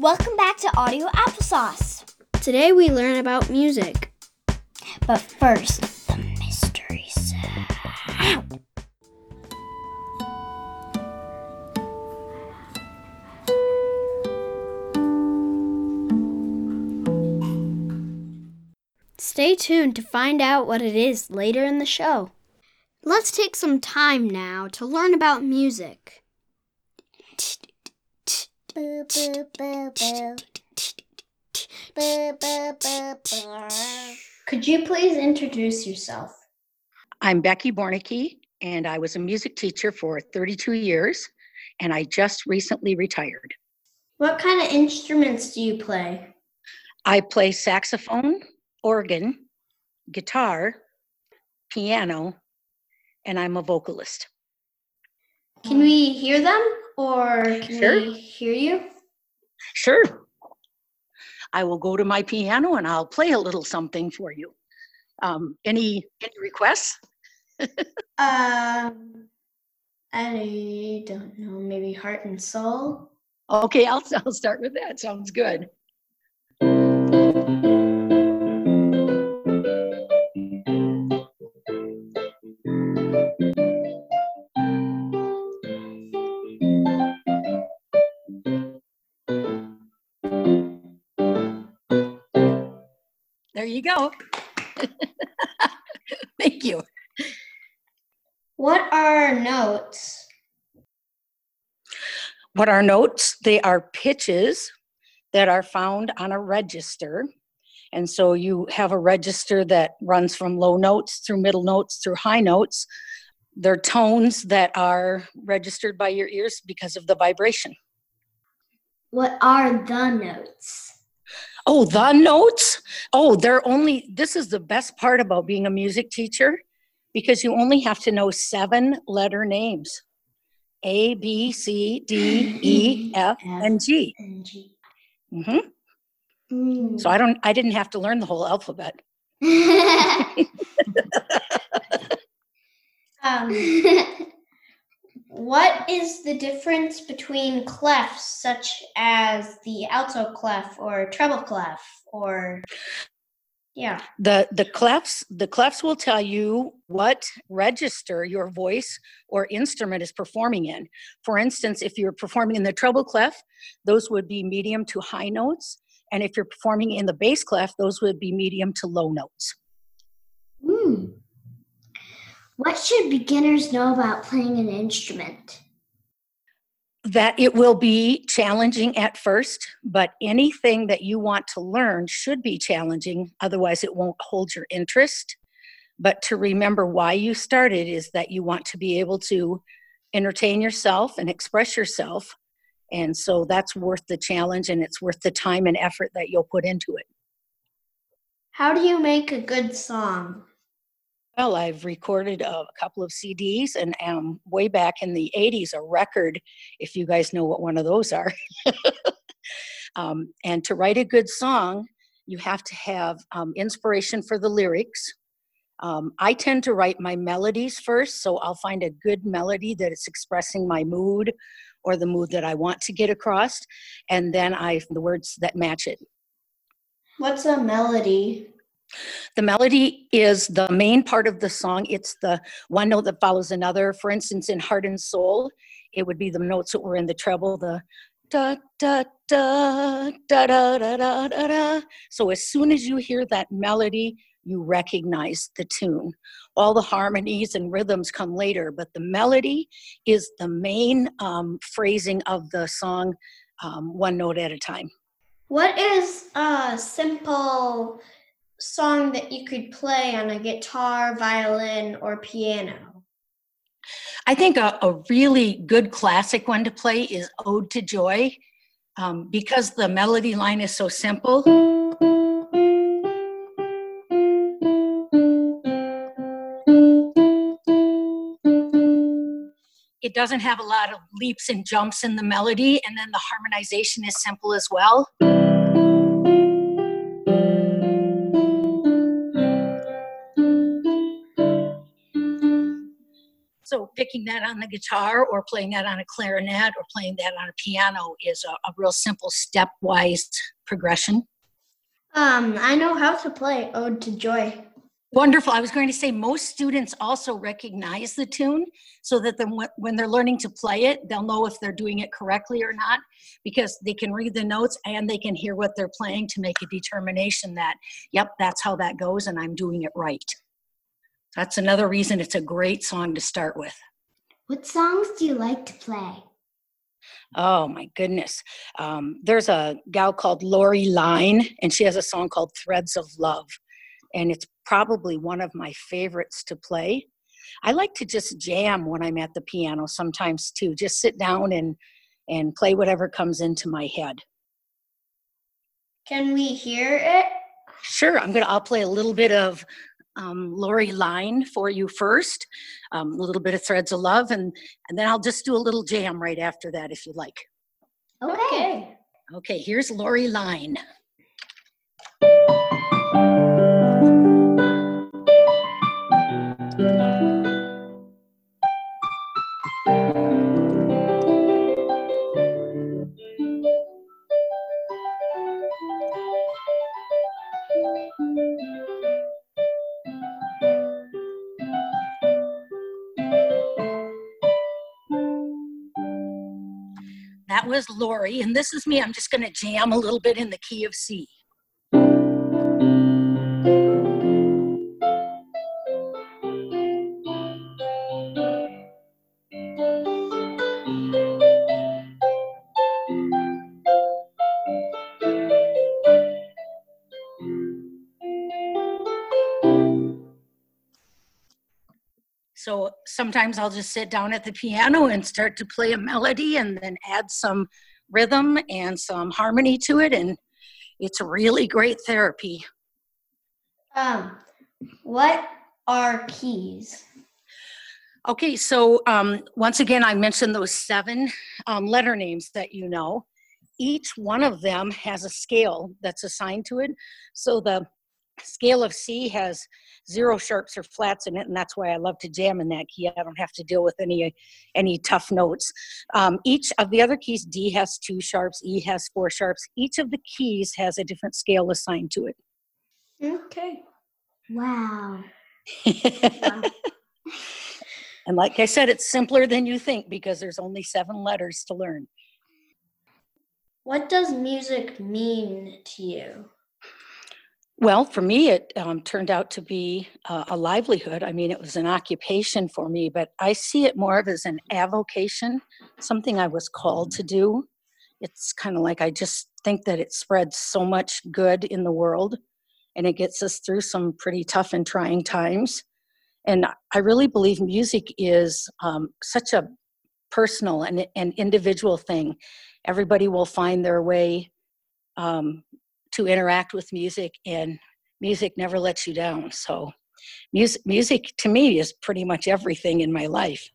Welcome back to Audio Applesauce. Today we learn about music. But first, the mystery sound. Stay tuned to find out what it is later in the show. Let's take some time now to learn about music. Boo, boo, boo, boo. Boo, boo, boo, boo. Could you please introduce yourself? I'm Becky Bornicke, and I was a music teacher for 32 years, and I just recently retired. What kind of instruments do you play? I play saxophone, organ, guitar, piano, and I'm a vocalist. Can we hear them or can Sure. we hear you? Sure. I will go to my piano and I'll play a little something for you. Um, any any requests? Um, I don't know, maybe Heart and Soul? Okay, I'll, I'll start with that. Sounds good. There you go. Thank you. What are notes? What are notes? They are pitches that are found on a register. And so you have a register that runs from low notes through middle notes through high notes. They're tones that are registered by your ears because of the vibration. What are the notes? Oh, the notes? Oh, they're only, this is the best part about being a music teacher because you only have to know seven letter names A, B, C, D, E, F, and G. And G. hmm Mm. So I don't, I didn't have to learn the whole alphabet. um, what is the difference between clefs such as the alto clef or treble clef or yeah The the clefs the clefs will tell you what register your voice or instrument is performing in. For instance, if you're performing in the treble clef, those would be medium to high notes, and if you're performing in the bass clef, those would be medium to low notes. Hmm. What should beginners know about playing an instrument That it will be challenging at first, but anything that you want to learn should be challenging, otherwise it won't hold your interest. But to remember why you started is that you want to be able to entertain yourself and express yourself. And so that's worth the challenge and it's worth the time and effort that you'll put into it. how do you make a good song Well, I've recorded a couple of CDs and um, way back in the 80s, a record, if you guys know what one of those are. um, and to write a good song, you have to have um, inspiration for the lyrics. Um, I tend to write my melodies first, so I'll find a good melody that is expressing my mood or the mood that I want to get across, and then I the words that match it. what's a melody The melody is the main part of the song. It's the one note that follows another. For instance, in Heart and Soul, it would be the notes that were in the treble, the da da da da da da da da da. So as soon as you hear that melody, you recognize the tune. All the harmonies and rhythms come later, but the melody is the main um, phrasing of the song, um, one note at a time. What is a simple song that you could play on a guitar, violin, or piano? I think a, a really good classic one to play is Ode to Joy um, because the melody line is so simple. It doesn't have a lot of leaps and jumps in the melody, and then the harmonization is simple as well. So picking that on the guitar or playing that on a clarinet or playing that on a piano is a, a real simple stepwise progression. Um, I know how to play Ode to Joy. Wonderful. I was going to say most students also recognize the tune so that then when- when they're learning to play it, they'll know if they're doing it correctly or not because they can read the notes and they can hear what they're playing to make a determination that, yep, that's how that goes and I'm doing it right. That's another reason it's a great song to start with. What songs do you like to play? Oh my goodness. Um, there's a gal called Lori Line, and she has a song called Threads of Love. And it's probably one of my favorites to play. I like to just jam when I'm at the piano sometimes too. Just sit down and and play whatever comes into my head. Can we hear it? Sure, I'm gonna. I'll play a little bit of um, Lori Line for you first, um, a little bit of Threads of Love, and and then I'll just do a little jam right after that if you like. Okay. Okay, here's Lori Line. Was Lori, and this is me. I'm just going to jam a little bit in the key of C. So sometimes I'll just sit down at the piano and start to play a melody and then add some rhythm and some harmony to it. And it's really great therapy. Um, what are keys? Okay, so um, once again, I mentioned those seven um, letter names that you know. Each one of them has a scale that's assigned to it. So the scale of C has zero sharps or flats in it, and that's why I love to jam in that key. I don't have to deal with any any tough notes. Um, each of the other keys, D has two sharps, E has four sharps. Each of the keys has a different scale assigned to it. Okay. Wow. and like I said, it's simpler than you think because there's only seven letters to learn. What does music mean to you? Well, for me, it um, turned out to be uh, a livelihood. I mean, it was an occupation for me, but I see it more of as an avocation, something I was called to do. It's kind of like I just think that it spreads so much good in the world and it gets us through some pretty tough and trying times. And I really believe music is um, such a personal and, and individual thing. Everybody will find their way um, to interact with music and music never lets you down so music music to me is pretty much everything in my life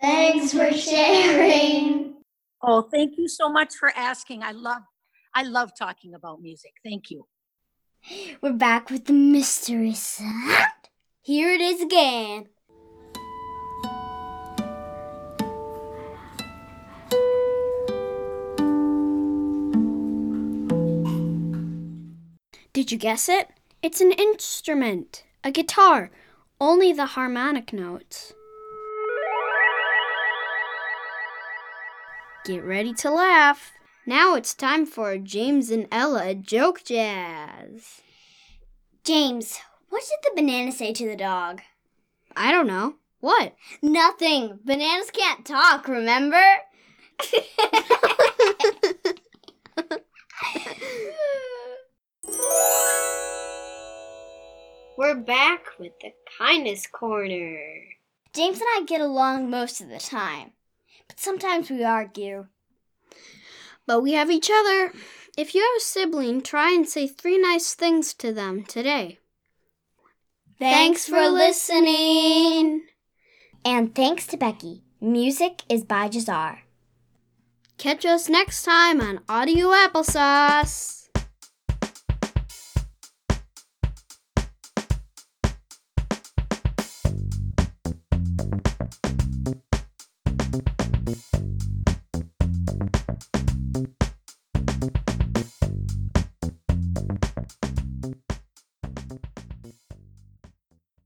Thanks for sharing. oh thank you so much for asking i love i love talking about music thank you We're back with the mystery sound. Here it is again. Did you guess it? It's an instrument, a guitar, only the harmonic notes. Get ready to laugh. Now it's time for James and Ella joke jazz. James, what did the banana say to the dog? I don't know. What? Nothing. Bananas can't talk, remember? We're back with the kindness corner. James and I get along most of the time, but sometimes we argue. But we have each other. If you have a sibling, try and say three nice things to them today. Thanks for listening. And thanks to Becky. Music is by Jazar. Catch us next time on Audio Applesauce.